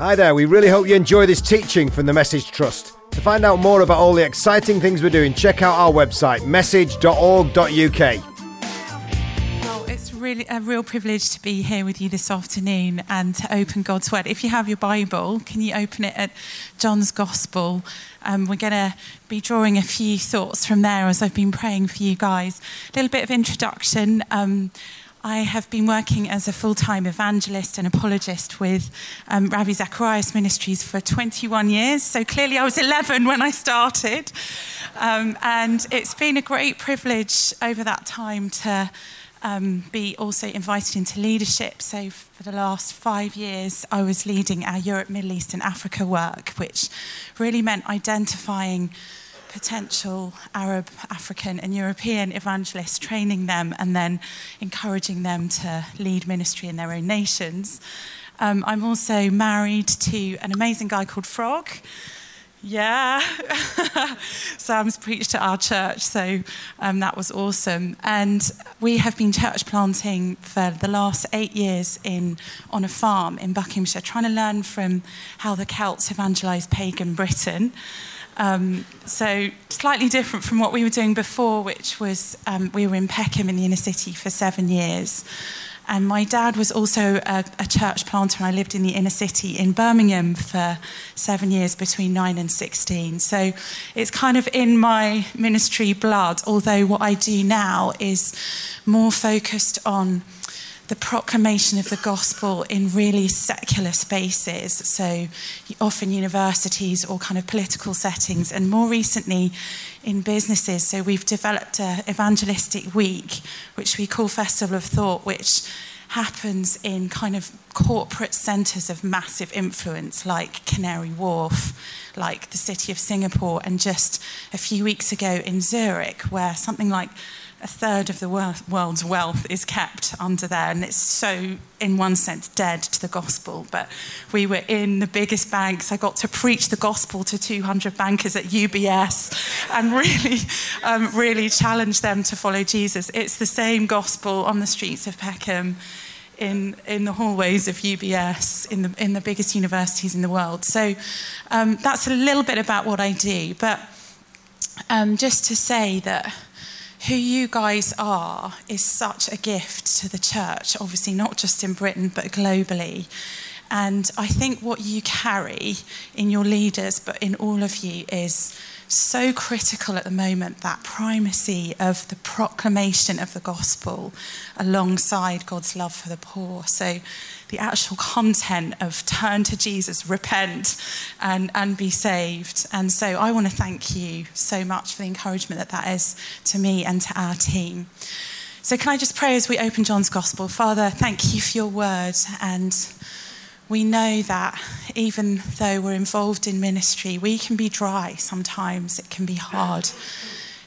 Hi there, we really hope you enjoy this teaching from the Message Trust. To find out more about all the exciting things we're doing, check out our website, message.org.uk Well, it's really a real privilege to be here with you this afternoon and to open God's Word. If you have your Bible, can you open it at John's Gospel? Um, we're going to be drawing a few thoughts from there as I've been praying for you guys. A little bit of introduction. Um, I have been working as a full time evangelist and apologist with um, Ravi Zacharias Ministries for 21 years. So clearly, I was 11 when I started. Um, and it's been a great privilege over that time to um, be also invited into leadership. So, for the last five years, I was leading our Europe, Middle East, and Africa work, which really meant identifying potential Arab, African, and European evangelists, training them, and then encouraging them to lead ministry in their own nations. Um, I'm also married to an amazing guy called Frog. Yeah, Sam's preached at our church, so um, that was awesome. And we have been church planting for the last eight years in on a farm in Buckinghamshire, trying to learn from how the Celts evangelised pagan Britain. Um, so slightly different from what we were doing before, which was um, we were in Peckham in the inner city for seven years. And my dad was also a, a, church planter, and I lived in the inner city in Birmingham for seven years between nine and 16. So it's kind of in my ministry blood, although what I do now is more focused on the proclamation of the gospel in really secular spaces, so often universities or kind of political settings, and more recently in businesses. So we've developed an evangelistic week, which we call Festival of Thought, which happens in kind of corporate centres of massive influence, like Canary Wharf, like the city of Singapore, and just a few weeks ago in Zurich, where something like a third of the world's wealth is kept under there, and it's so, in one sense, dead to the gospel. But we were in the biggest banks. I got to preach the gospel to 200 bankers at UBS and really, um, really challenge them to follow Jesus. It's the same gospel on the streets of Peckham. In, in the hallways of UBS, in the, in the biggest universities in the world. So um, that's a little bit about what I do. But um, just to say that who you guys are is such a gift to the church, obviously, not just in Britain, but globally. And I think what you carry in your leaders, but in all of you, is so critical at the moment that primacy of the proclamation of the gospel alongside God's love for the poor. So the actual content of turn to Jesus, repent, and, and be saved. And so I want to thank you so much for the encouragement that that is to me and to our team. So, can I just pray as we open John's Gospel? Father, thank you for your word. And we know that even though we're involved in ministry, we can be dry sometimes. It can be hard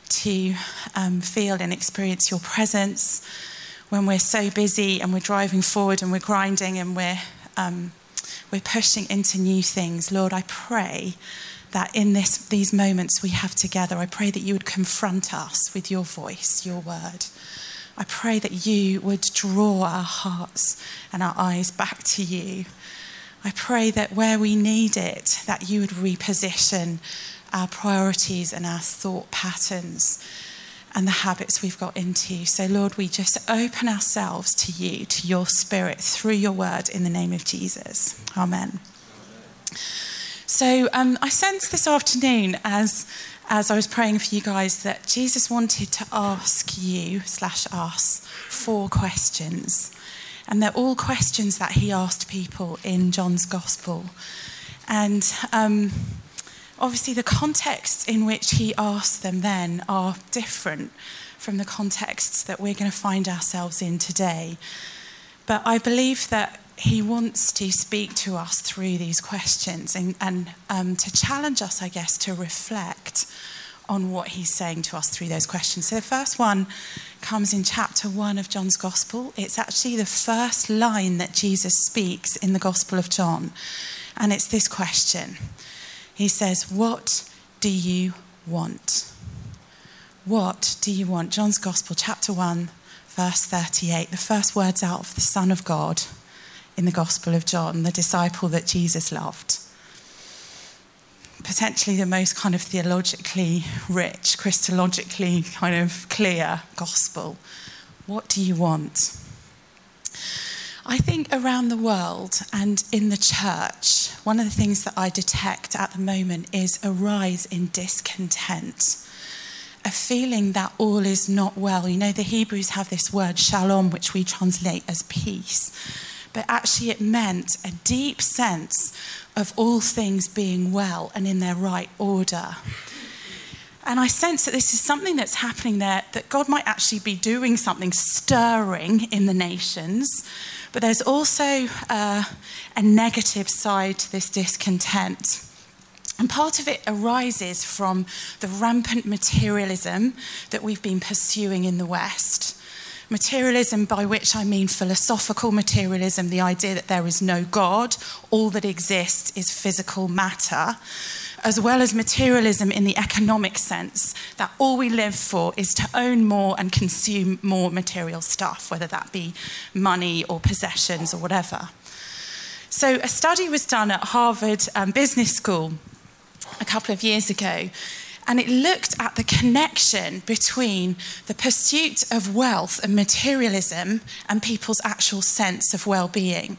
to um, feel and experience your presence when we're so busy and we're driving forward and we're grinding and we're, um, we're pushing into new things, Lord, I pray that in this, these moments we have together, I pray that you would confront us with your voice, your word. I pray that you would draw our hearts and our eyes back to you. I pray that where we need it, that you would reposition our priorities and our thought patterns and the habits we've got into. So, Lord, we just open ourselves to you, to your spirit, through your word in the name of Jesus. Amen. So, um, I sense this afternoon as, as I was praying for you guys that Jesus wanted to ask you, slash us, four questions. And they're all questions that he asked people in John's gospel. And um, obviously the contexts in which he asked them then are different from the contexts that we're going to find ourselves in today. But I believe that he wants to speak to us through these questions and, and um, to challenge us, I guess, to reflect on what he's saying to us through those questions. So the first one comes in chapter one of John's Gospel. It's actually the first line that Jesus speaks in the Gospel of John. And it's this question he says, What do you want? What do you want? John's Gospel, chapter 1, verse 38, the first words out of the Son of God in the Gospel of John, the disciple that Jesus loved. Potentially the most kind of theologically rich, Christologically kind of clear gospel. What do you want? I think around the world and in the church, one of the things that I detect at the moment is a rise in discontent a feeling that all is not well. You know, the Hebrews have this word shalom, which we translate as peace, but actually it meant a deep sense of all things being well and in their right order. And I sense that this is something that's happening there, that God might actually be doing something stirring in the nations. But there's also uh, a negative side to this discontent. And part of it arises from the rampant materialism that we've been pursuing in the West. Materialism, by which I mean philosophical materialism, the idea that there is no God, all that exists is physical matter, as well as materialism in the economic sense, that all we live for is to own more and consume more material stuff, whether that be money or possessions or whatever. So, a study was done at Harvard um, Business School a couple of years ago. And it looked at the connection between the pursuit of wealth and materialism and people's actual sense of well being.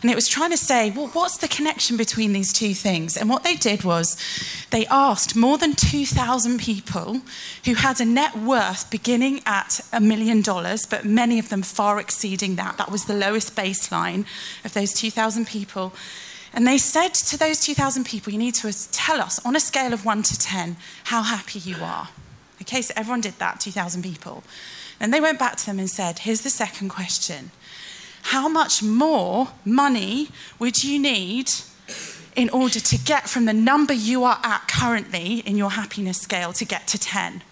And it was trying to say, well, what's the connection between these two things? And what they did was they asked more than 2,000 people who had a net worth beginning at a million dollars, but many of them far exceeding that. That was the lowest baseline of those 2,000 people and they said to those 2,000 people, You need to tell us on a scale of 1 to 10 how happy you are. Okay, so everyone did that, 2,000 people. And they went back to them and said, Here's the second question How much more money would you need in order to get from the number you are at currently in your happiness scale to get to 10?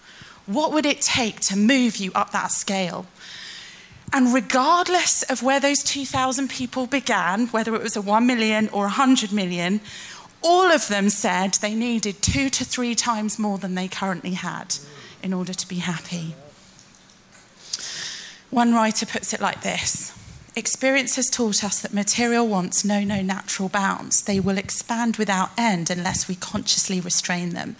What would it take to move you up that scale? And regardless of where those 2,000 people began, whether it was a 1 million or 100 million, all of them said they needed two to three times more than they currently had in order to be happy. One writer puts it like this Experience has taught us that material wants know no natural bounds. They will expand without end unless we consciously restrain them.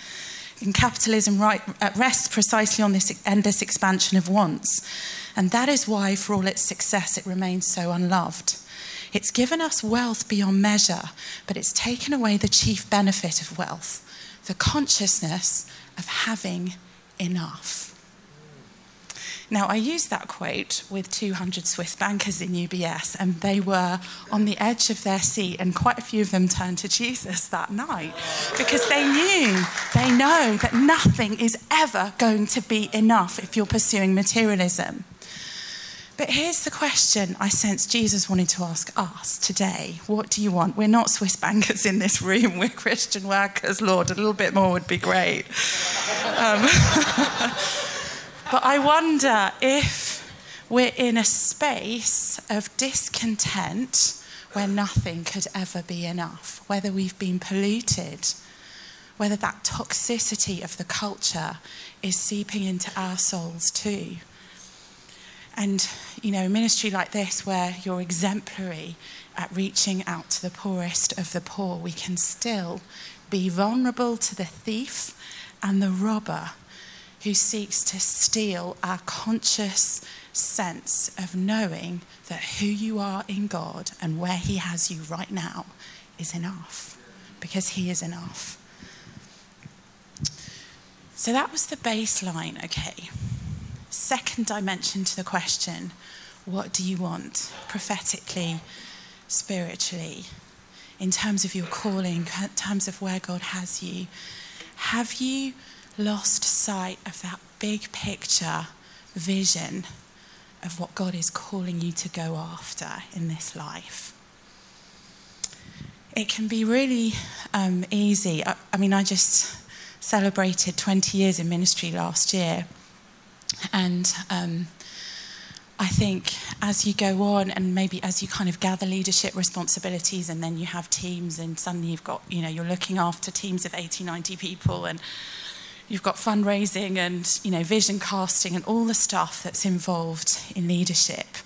And capitalism right, rests precisely on this endless expansion of wants. And that is why, for all its success, it remains so unloved. It's given us wealth beyond measure, but it's taken away the chief benefit of wealth the consciousness of having enough. Now, I used that quote with 200 Swiss bankers in UBS, and they were on the edge of their seat, and quite a few of them turned to Jesus that night because they knew, they know that nothing is ever going to be enough if you're pursuing materialism. But here's the question I sense Jesus wanted to ask us today. What do you want? We're not Swiss bankers in this room, we're Christian workers, Lord. A little bit more would be great. Um, but I wonder if we're in a space of discontent where nothing could ever be enough, whether we've been polluted, whether that toxicity of the culture is seeping into our souls too. And, you know, a ministry like this, where you're exemplary at reaching out to the poorest of the poor, we can still be vulnerable to the thief and the robber who seeks to steal our conscious sense of knowing that who you are in God and where He has you right now is enough, because He is enough. So that was the baseline, okay second dimension to the question what do you want prophetically, spiritually, in terms of your calling, in terms of where God has you? Have you lost sight of that big picture vision of what God is calling you to go after in this life? It can be really um, easy. I, I mean, I just celebrated 20 years in ministry last year. And um, I think as you go on and maybe as you kind of gather leadership responsibilities and then you have teams and suddenly you've got, you know, you're looking after teams of 80, 90 people and you've got fundraising and, you know, vision casting and all the stuff that's involved in leadership.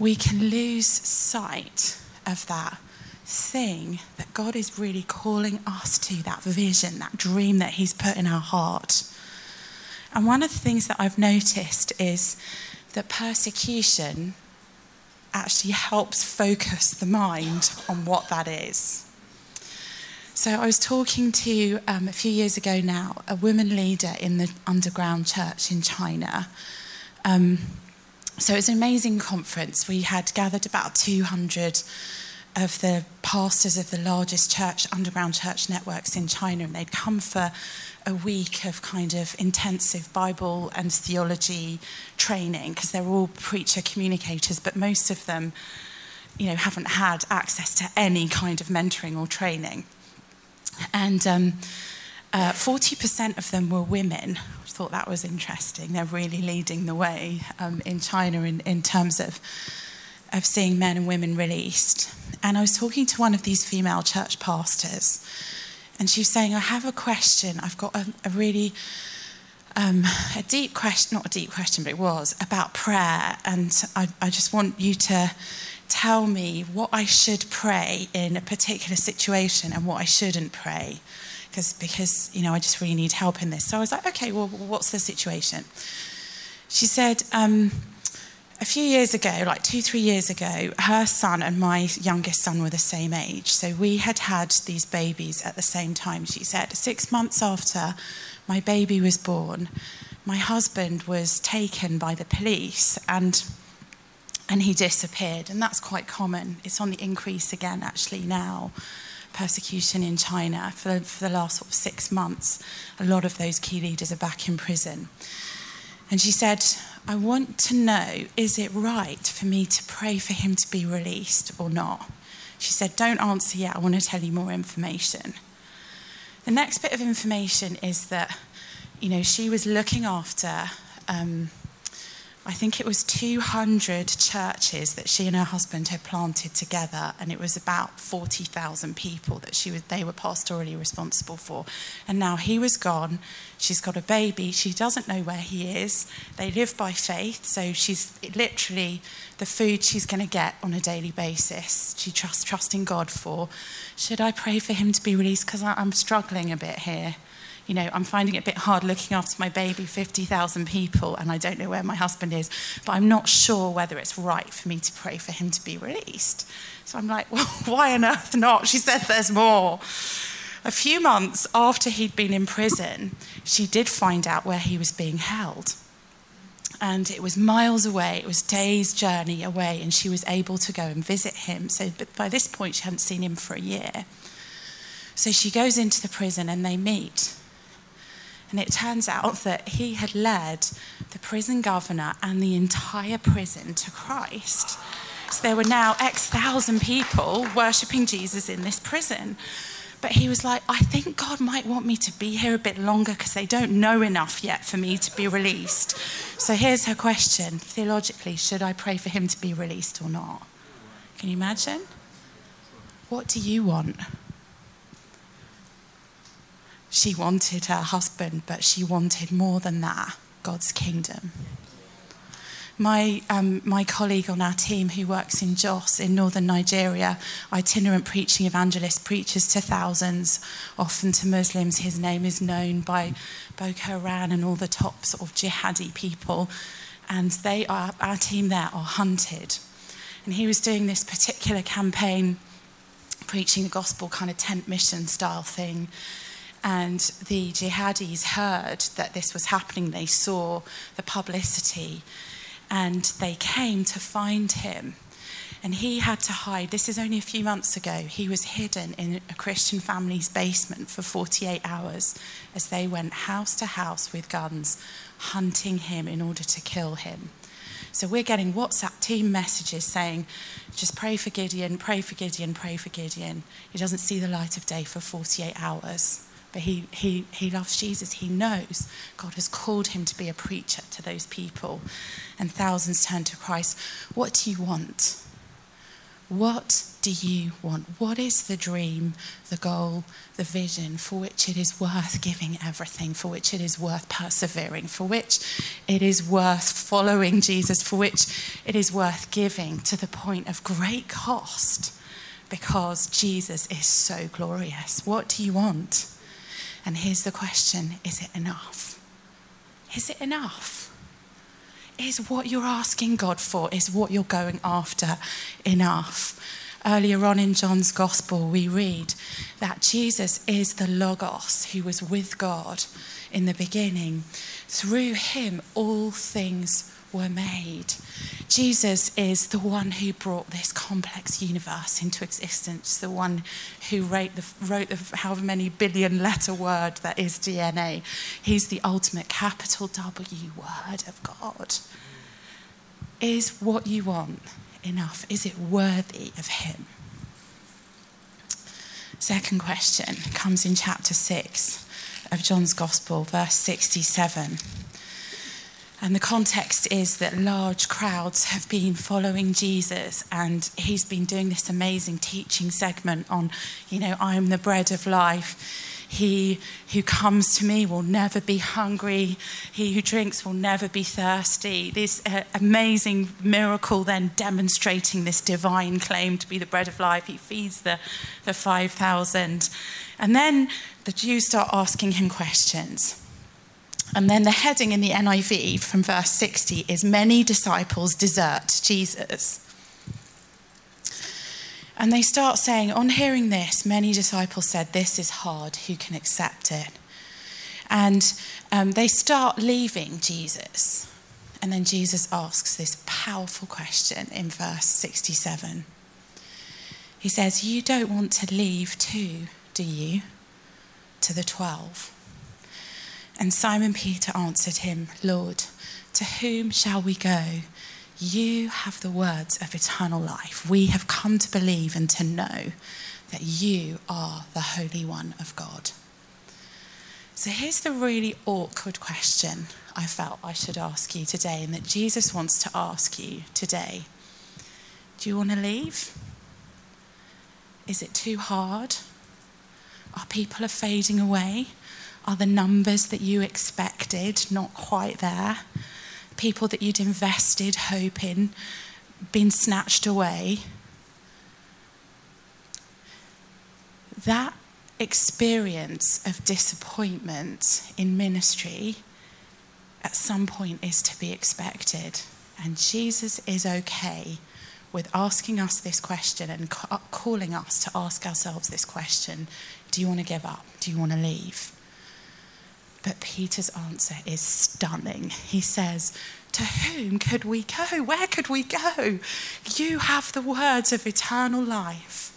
we can lose sight of that thing that God is really calling us to, that vision, that dream that He's put in our heart. And one of the things that I've noticed is that persecution actually helps focus the mind on what that is. So I was talking to um, a few years ago now a woman leader in the underground church in China. Um, so it was an amazing conference. We had gathered about 200 of the pastors of the largest church, underground church networks in China, and they'd come for a week of kind of intensive Bible and theology training because they're all preacher communicators, but most of them, you know, haven't had access to any kind of mentoring or training. And um, uh, 40% of them were women. I thought that was interesting. They're really leading the way um, in China in, in terms of, of seeing men and women released. And I was talking to one of these female church pastors, and she was saying, I have a question. I've got a, a really um, a deep question, not a deep question, but it was about prayer. And I, I just want you to tell me what I should pray in a particular situation and what I shouldn't pray. Because, because, you know, I just really need help in this. So I was like, okay, well, what's the situation? She said, um, a few years ago, like two, three years ago, her son and my youngest son were the same age. So we had had these babies at the same time, she said. Six months after my baby was born, my husband was taken by the police and and he disappeared. And that's quite common. It's on the increase again, actually, now. Persecution in China for the, for the last sort of six months. A lot of those key leaders are back in prison. And she said, I want to know is it right for me to pray for him to be released or not? She said, Don't answer yet, I want to tell you more information. The next bit of information is that, you know, she was looking after um, I think it was 200 churches that she and her husband had planted together, and it was about 40,000 people that she was, they were pastorally responsible for. And now he was gone. She's got a baby. She doesn't know where he is. They live by faith, so she's literally the food she's going to get on a daily basis. She trusts trusting God for. Should I pray for him to be released? Because I'm struggling a bit here you know, I'm finding it a bit hard looking after my baby, 50,000 people, and I don't know where my husband is, but I'm not sure whether it's right for me to pray for him to be released. So I'm like, well, why on earth not? She said there's more. A few months after he'd been in prison, she did find out where he was being held. And it was miles away, it was days' journey away, and she was able to go and visit him. So, but by this point, she hadn't seen him for a year. So she goes into the prison and they meet. And it turns out that he had led the prison governor and the entire prison to Christ. So there were now X thousand people worshipping Jesus in this prison. But he was like, I think God might want me to be here a bit longer because they don't know enough yet for me to be released. So here's her question theologically, should I pray for him to be released or not? Can you imagine? What do you want? She wanted her husband, but she wanted more than that God's kingdom. My, um, my colleague on our team who works in Jos in northern Nigeria, itinerant preaching evangelist, preaches to thousands, often to Muslims. His name is known by Boko Haram and all the top sort of jihadi people. And they are, our team there are hunted. And he was doing this particular campaign, preaching the gospel kind of tent mission style thing. And the jihadis heard that this was happening, they saw the publicity, and they came to find him. And he had to hide. This is only a few months ago. He was hidden in a Christian family's basement for 48 hours as they went house to house with guns, hunting him in order to kill him. So we're getting WhatsApp team messages saying, just pray for Gideon, pray for Gideon, pray for Gideon. He doesn't see the light of day for 48 hours. But he, he, he loves Jesus. He knows God has called him to be a preacher to those people. And thousands turn to Christ. What do you want? What do you want? What is the dream, the goal, the vision for which it is worth giving everything, for which it is worth persevering, for which it is worth following Jesus, for which it is worth giving to the point of great cost because Jesus is so glorious? What do you want? And here's the question is it enough? Is it enough? Is what you're asking God for, is what you're going after enough? Earlier on in John's Gospel, we read that Jesus is the Logos who was with God in the beginning. Through him, all things were made. Jesus is the one who brought this complex universe into existence, the one who wrote the, wrote the however many billion letter word that is DNA. He's the ultimate capital W word of God. Is what you want enough? Is it worthy of Him? Second question comes in chapter 6 of John's Gospel, verse 67. And the context is that large crowds have been following Jesus, and he's been doing this amazing teaching segment on, you know, I'm the bread of life. He who comes to me will never be hungry. He who drinks will never be thirsty. This uh, amazing miracle, then demonstrating this divine claim to be the bread of life. He feeds the, the 5,000. And then the Jews start asking him questions. And then the heading in the NIV from verse 60 is Many disciples desert Jesus. And they start saying, on hearing this, many disciples said, This is hard, who can accept it? And um, they start leaving Jesus. And then Jesus asks this powerful question in verse 67. He says, You don't want to leave too, do you? To the twelve. And Simon Peter answered him, Lord, to whom shall we go? You have the words of eternal life. We have come to believe and to know that you are the Holy One of God. So here's the really awkward question I felt I should ask you today, and that Jesus wants to ask you today Do you want to leave? Is it too hard? Are people are fading away? Are the numbers that you expected not quite there? People that you'd invested hope in been snatched away? That experience of disappointment in ministry at some point is to be expected. And Jesus is okay with asking us this question and calling us to ask ourselves this question Do you want to give up? Do you want to leave? But Peter's answer is stunning. He says, To whom could we go? Where could we go? You have the words of eternal life.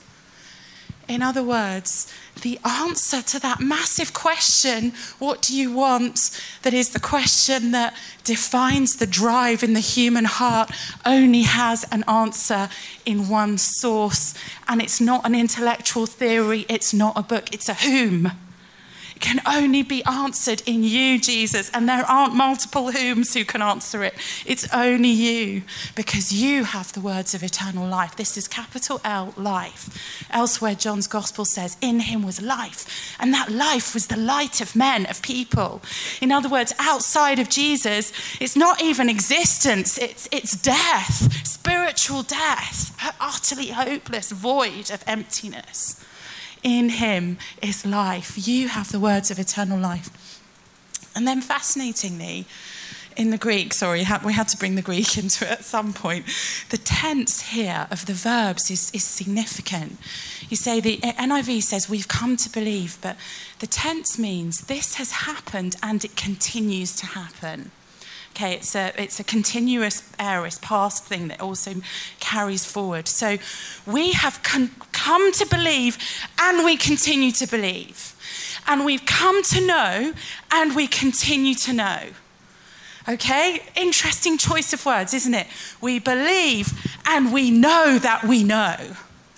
In other words, the answer to that massive question, what do you want? That is the question that defines the drive in the human heart, only has an answer in one source. And it's not an intellectual theory, it's not a book, it's a whom can only be answered in you, Jesus. And there aren't multiple whoms who can answer it. It's only you because you have the words of eternal life. This is capital L, life. Elsewhere, John's gospel says, In him was life. And that life was the light of men, of people. In other words, outside of Jesus, it's not even existence, it's, it's death, spiritual death, utterly hopeless, void of emptiness. In him is life. You have the words of eternal life. And then, fascinatingly, in the Greek, sorry, we had to bring the Greek into it at some point. The tense here of the verbs is, is significant. You say the eh, NIV says, We've come to believe, but the tense means this has happened and it continues to happen. Okay, it's a, it's a continuous aorist past thing that also carries forward. So we have con- come to believe and we continue to believe. And we've come to know and we continue to know. Okay? Interesting choice of words, isn't it? We believe and we know that we know.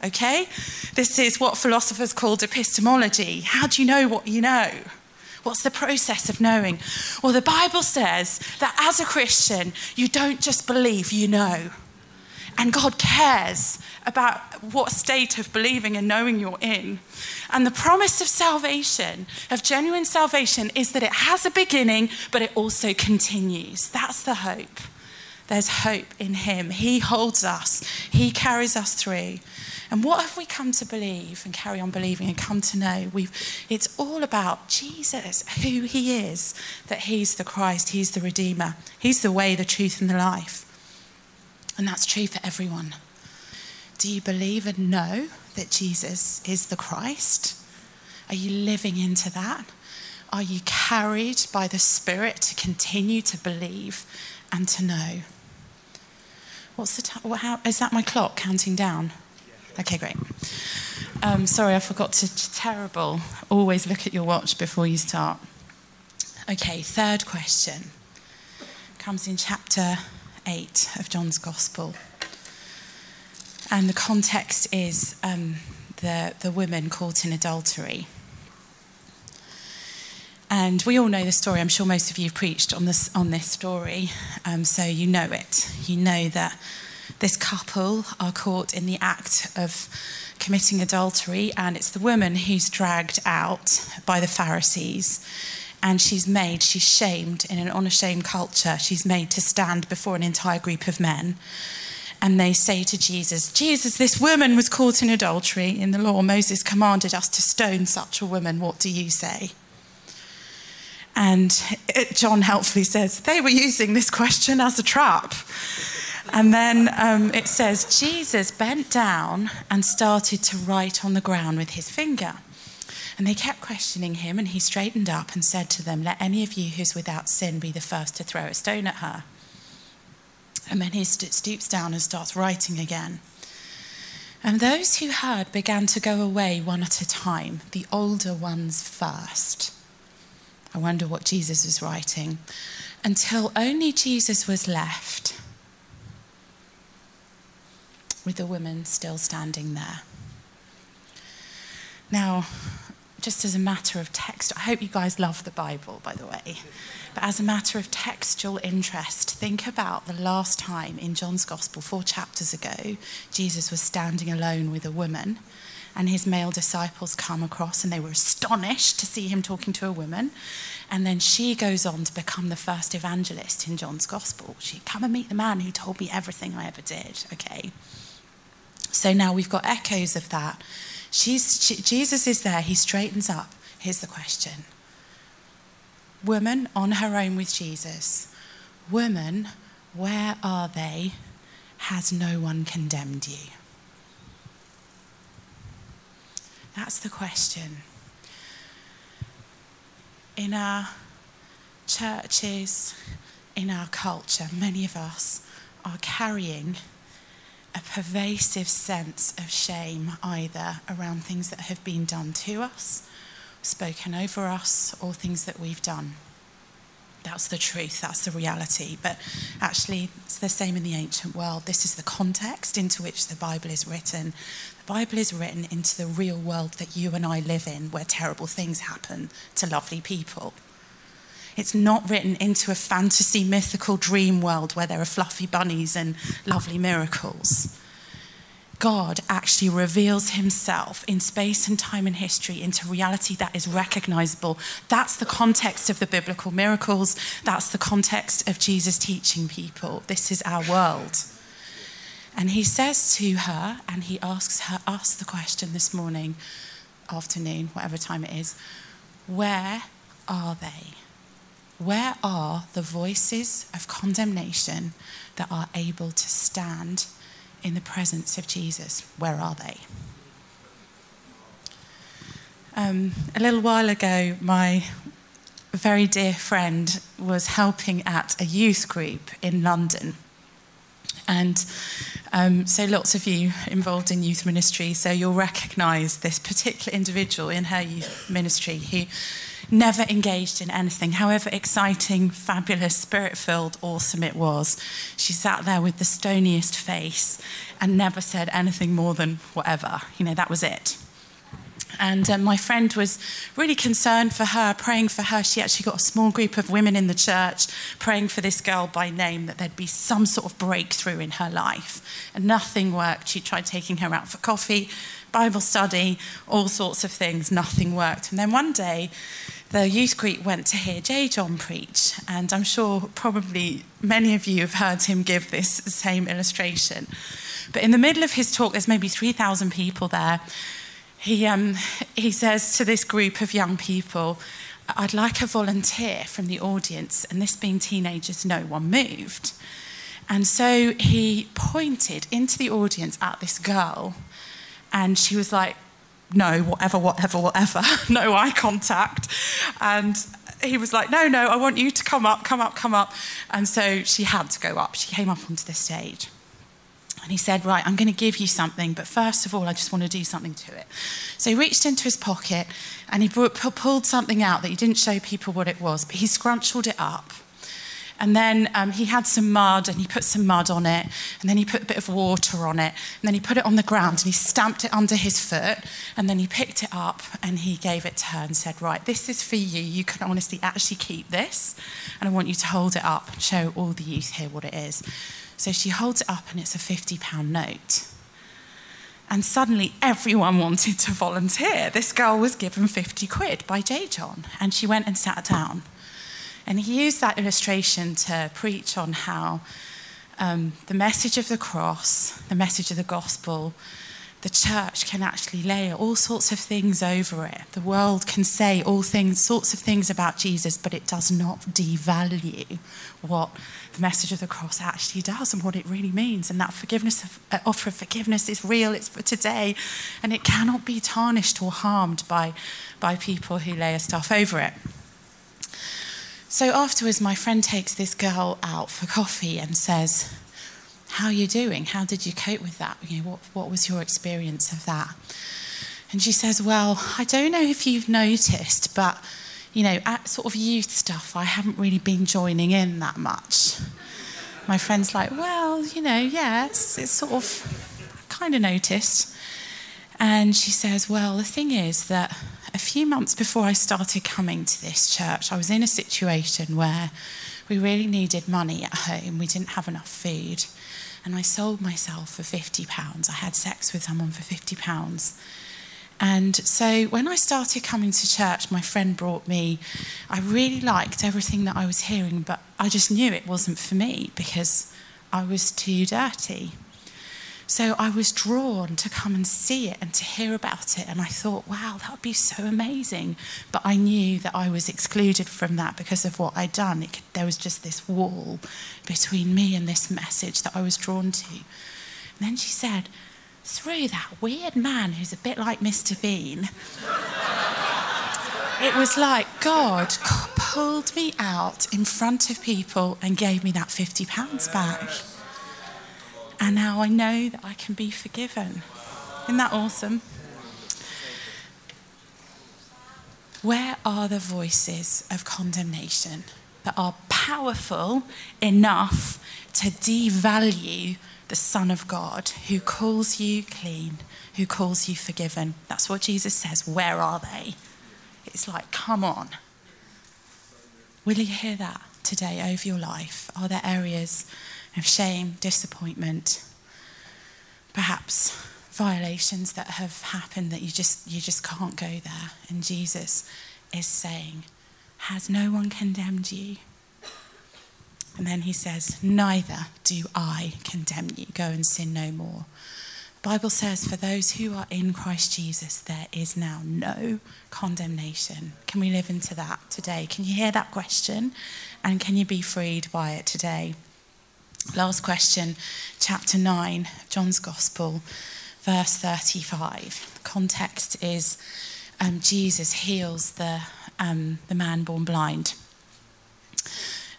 Okay? This is what philosophers called epistemology. How do you know what you know? What's the process of knowing? Well, the Bible says that as a Christian, you don't just believe, you know. And God cares about what state of believing and knowing you're in. And the promise of salvation, of genuine salvation, is that it has a beginning, but it also continues. That's the hope. There's hope in Him. He holds us, He carries us through. And what have we come to believe and carry on believing and come to know? We've, it's all about Jesus, who He is, that He's the Christ, He's the Redeemer, He's the way, the truth, and the life. And that's true for everyone. Do you believe and know that Jesus is the Christ? Are you living into that? Are you carried by the Spirit to continue to believe and to know? What's the time? How, is that my clock counting down? Okay, great. Um, sorry, I forgot to. Terrible. Always look at your watch before you start. Okay, third question comes in chapter 8 of John's Gospel. And the context is um, the, the woman caught in adultery. And we all know the story. I'm sure most of you have preached on this, on this story, um, so you know it. You know that this couple are caught in the act of committing adultery, and it's the woman who's dragged out by the Pharisees and she's made, she's shamed in an unashamed culture, she's made to stand before an entire group of men. And they say to Jesus, Jesus, this woman was caught in adultery. In the law, Moses commanded us to stone such a woman. What do you say? And it, John helpfully says, they were using this question as a trap. And then um, it says, Jesus bent down and started to write on the ground with his finger. And they kept questioning him, and he straightened up and said to them, Let any of you who's without sin be the first to throw a stone at her. And then he stoops down and starts writing again. And those who heard began to go away one at a time, the older ones first. I wonder what Jesus was writing. Until only Jesus was left, with the woman still standing there. Now, just as a matter of text, I hope you guys love the Bible, by the way. But as a matter of textual interest, think about the last time in John's Gospel, four chapters ago, Jesus was standing alone with a woman, and his male disciples come across and they were astonished to see him talking to a woman. And then she goes on to become the first evangelist in John's Gospel. She, come and meet the man who told me everything I ever did, okay? So now we've got echoes of that She's, she, Jesus is there, he straightens up. Here's the question Woman on her own with Jesus, woman, where are they? Has no one condemned you? That's the question. In our churches, in our culture, many of us are carrying a pervasive sense of shame either around things that have been done to us, spoken over us, or things that we've done. That's the truth, that's the reality. But actually, it's the same in the ancient world. This is the context into which the Bible is written. The Bible is written into the real world that you and I live in, where terrible things happen to lovely people. It's not written into a fantasy, mythical dream world where there are fluffy bunnies and lovely miracles. God actually reveals himself in space and time and history into reality that is recognizable. That's the context of the biblical miracles. That's the context of Jesus teaching people. This is our world. And he says to her, and he asks her, us the question this morning, afternoon, whatever time it is, where are they? Where are the voices of condemnation that are able to stand in the presence of Jesus? Where are they? Um, a little while ago, my very dear friend was helping at a youth group in London. And um, so, lots of you involved in youth ministry, so you'll recognize this particular individual in her youth ministry who never engaged in anything, however exciting, fabulous, spirit filled, awesome it was. She sat there with the stoniest face and never said anything more than whatever. You know, that was it. And um, my friend was really concerned for her, praying for her. She actually got a small group of women in the church praying for this girl by name that there'd be some sort of breakthrough in her life. And nothing worked. She tried taking her out for coffee, Bible study, all sorts of things. Nothing worked. And then one day, the youth group went to hear J. John preach. And I'm sure probably many of you have heard him give this same illustration. But in the middle of his talk, there's maybe 3,000 people there he, um, he says to this group of young people, I'd like a volunteer from the audience. And this being teenagers, no one moved. And so he pointed into the audience at this girl, and she was like, No, whatever, whatever, whatever, no eye contact. And he was like, No, no, I want you to come up, come up, come up. And so she had to go up. She came up onto the stage. And he said, Right, I'm going to give you something, but first of all, I just want to do something to it. So he reached into his pocket and he pulled something out that he didn't show people what it was, but he scrunched it up. And then um, he had some mud and he put some mud on it. And then he put a bit of water on it. And then he put it on the ground and he stamped it under his foot. And then he picked it up and he gave it to her and said, Right, this is for you. You can honestly actually keep this. And I want you to hold it up and show all the youth here what it is. So she holds it up and it's a £50 note. And suddenly everyone wanted to volunteer. This girl was given 50 quid by J. John, and she went and sat down. And he used that illustration to preach on how um, the message of the cross, the message of the gospel, the church can actually lay all sorts of things over it. The world can say all things, sorts of things about Jesus, but it does not devalue what the message of the cross actually does and what it really means. And that forgiveness of, uh, offer of forgiveness is real, it's for today, and it cannot be tarnished or harmed by, by people who layer stuff over it. So afterwards, my friend takes this girl out for coffee and says, How are you doing? How did you cope with that? You know, what, what was your experience of that? And she says, Well, I don't know if you've noticed, but you know, at sort of youth stuff, I haven't really been joining in that much. My friend's like, well, you know, it's, it's sort of, I kind of noticed. And she says, well, the thing is that a few months before I started coming to this church, I was in a situation where we really needed money at home. We didn't have enough food. And I sold myself for £50. I had sex with someone for £50. And so when I started coming to church, my friend brought me, I really liked everything that I was hearing, but I just knew it wasn't for me because I was too dirty. So I was drawn to come and see it and to hear about it. And I thought, wow, that would be so amazing. But I knew that I was excluded from that because of what I'd done. It, there was just this wall between me and this message that I was drawn to. And then she said, through that weird man who's a bit like Mr. Bean, it was like God pulled me out in front of people and gave me that £50 back. And now I know that I can be forgiven. Isn't that awesome? Where are the voices of condemnation that are powerful enough to devalue the Son of God, who calls you clean, who calls you forgiven. That's what Jesus says. Where are they? It's like, come on. Will you hear that today over your life? Are there areas of shame, disappointment, perhaps violations that have happened that you just you just can't go there? And Jesus is saying, Has no one condemned you? And then he says, Neither do I condemn you. Go and sin no more. The Bible says, For those who are in Christ Jesus, there is now no condemnation. Can we live into that today? Can you hear that question? And can you be freed by it today? Last question, chapter 9, John's Gospel, verse 35. The context is um, Jesus heals the, um, the man born blind.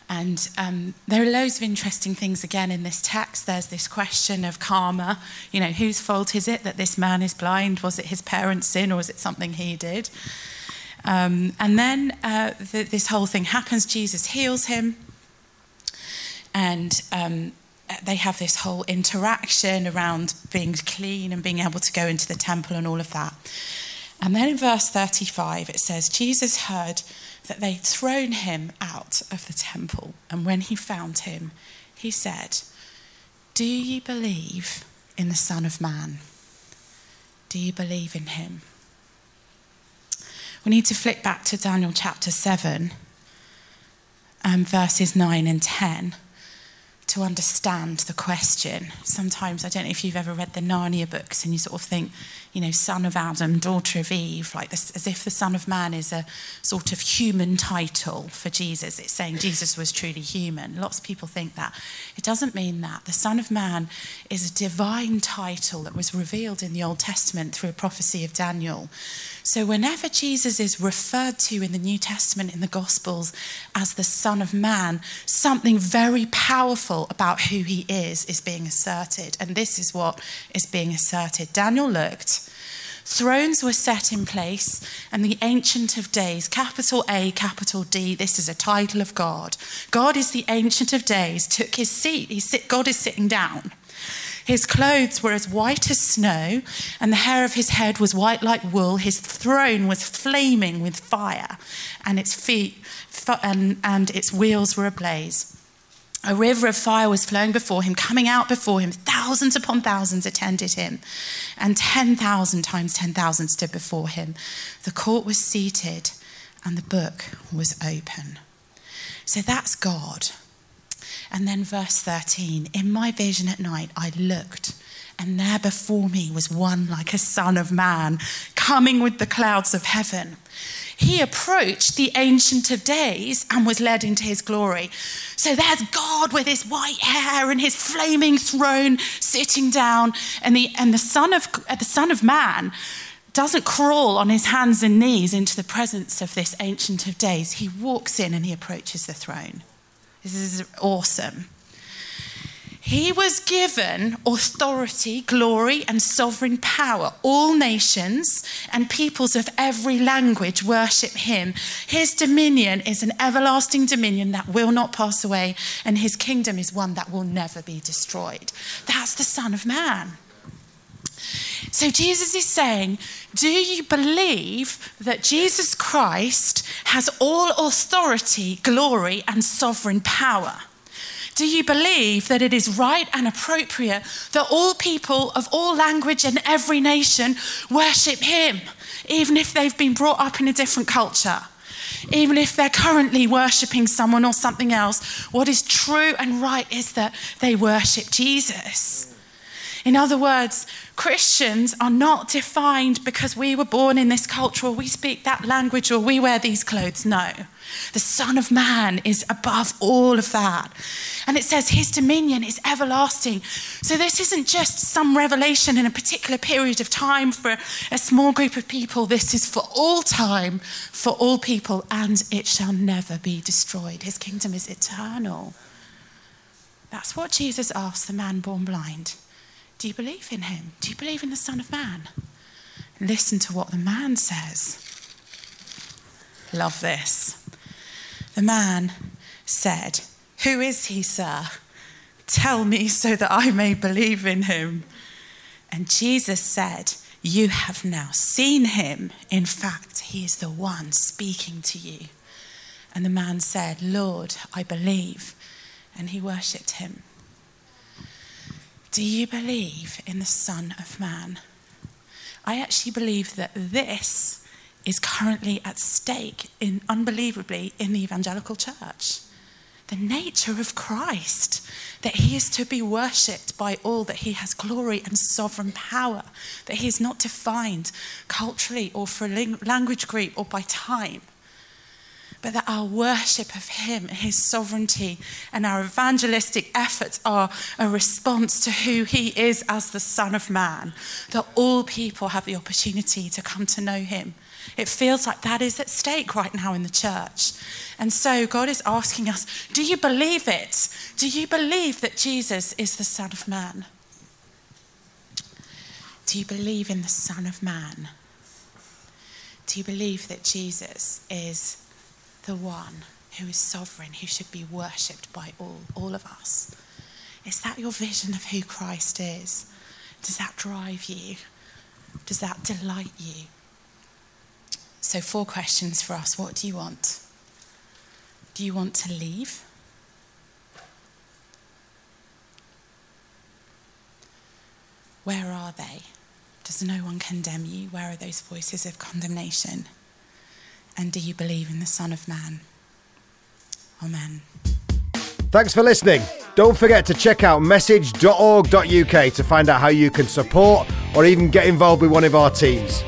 And um, there are loads of interesting things again in this text. There's this question of karma. You know, whose fault is it that this man is blind? Was it his parents' sin or was it something he did? Um, and then uh, the, this whole thing happens. Jesus heals him. And um, they have this whole interaction around being clean and being able to go into the temple and all of that. And then in verse 35, it says, Jesus heard that they'd thrown him out of the temple. And when he found him, he said, Do you believe in the Son of Man? Do you believe in him? We need to flick back to Daniel chapter 7, um, verses 9 and 10 to understand the question. Sometimes, I don't know if you've ever read the Narnia books and you sort of think, you know, son of Adam, daughter of Eve, like this, as if the Son of Man is a sort of human title for Jesus. It's saying Jesus was truly human. Lots of people think that. It doesn't mean that. The Son of Man is a divine title that was revealed in the Old Testament through a prophecy of Daniel. So, whenever Jesus is referred to in the New Testament, in the Gospels, as the Son of Man, something very powerful about who he is is being asserted. And this is what is being asserted. Daniel looked. Thrones were set in place, and the Ancient of Days, capital A, capital D, this is a title of God. God is the Ancient of Days, took his seat. He sit, God is sitting down. His clothes were as white as snow, and the hair of his head was white like wool. His throne was flaming with fire, and its feet and, and its wheels were ablaze. A river of fire was flowing before him, coming out before him. Thousands upon thousands attended him, and 10,000 times 10,000 stood before him. The court was seated, and the book was open. So that's God. And then verse 13 In my vision at night, I looked, and there before me was one like a son of man coming with the clouds of heaven. He approached the Ancient of Days and was led into his glory. So there's God with his white hair and his flaming throne sitting down, and the, and the, son, of, uh, the son of Man doesn't crawl on his hands and knees into the presence of this Ancient of Days. He walks in and he approaches the throne. This is awesome. He was given authority, glory, and sovereign power. All nations and peoples of every language worship him. His dominion is an everlasting dominion that will not pass away, and his kingdom is one that will never be destroyed. That's the Son of Man. So Jesus is saying, Do you believe that Jesus Christ has all authority, glory, and sovereign power? Do you believe that it is right and appropriate that all people of all language and every nation worship him, even if they've been brought up in a different culture? Even if they're currently worshipping someone or something else, what is true and right is that they worship Jesus. In other words, Christians are not defined because we were born in this culture or we speak that language or we wear these clothes. No. The Son of Man is above all of that. And it says his dominion is everlasting. So this isn't just some revelation in a particular period of time for a small group of people. This is for all time, for all people, and it shall never be destroyed. His kingdom is eternal. That's what Jesus asked the man born blind. Do you believe in him? Do you believe in the Son of Man? Listen to what the man says. Love this. The man said, Who is he, sir? Tell me so that I may believe in him. And Jesus said, You have now seen him. In fact, he is the one speaking to you. And the man said, Lord, I believe. And he worshipped him. Do you believe in the Son of Man? I actually believe that this is currently at stake in unbelievably in the evangelical church. The nature of Christ, that he is to be worshipped by all, that he has glory and sovereign power, that he is not defined culturally or for a language group or by time but that our worship of Him, His sovereignty, and our evangelistic efforts are a response to who He is as the Son of Man, that all people have the opportunity to come to know Him. It feels like that is at stake right now in the church. And so God is asking us do you believe it? Do you believe that Jesus is the Son of Man? Do you believe in the Son of Man? Do you believe that Jesus is the one who is sovereign, who should be worshipped by all, all of us. Is that your vision of who Christ is? Does that drive you? Does that delight you? So, four questions for us. What do you want? Do you want to leave? Where are they? Does no one condemn you? Where are those voices of condemnation? And do you believe in the Son of Man? Amen. Thanks for listening. Don't forget to check out message.org.uk to find out how you can support or even get involved with one of our teams.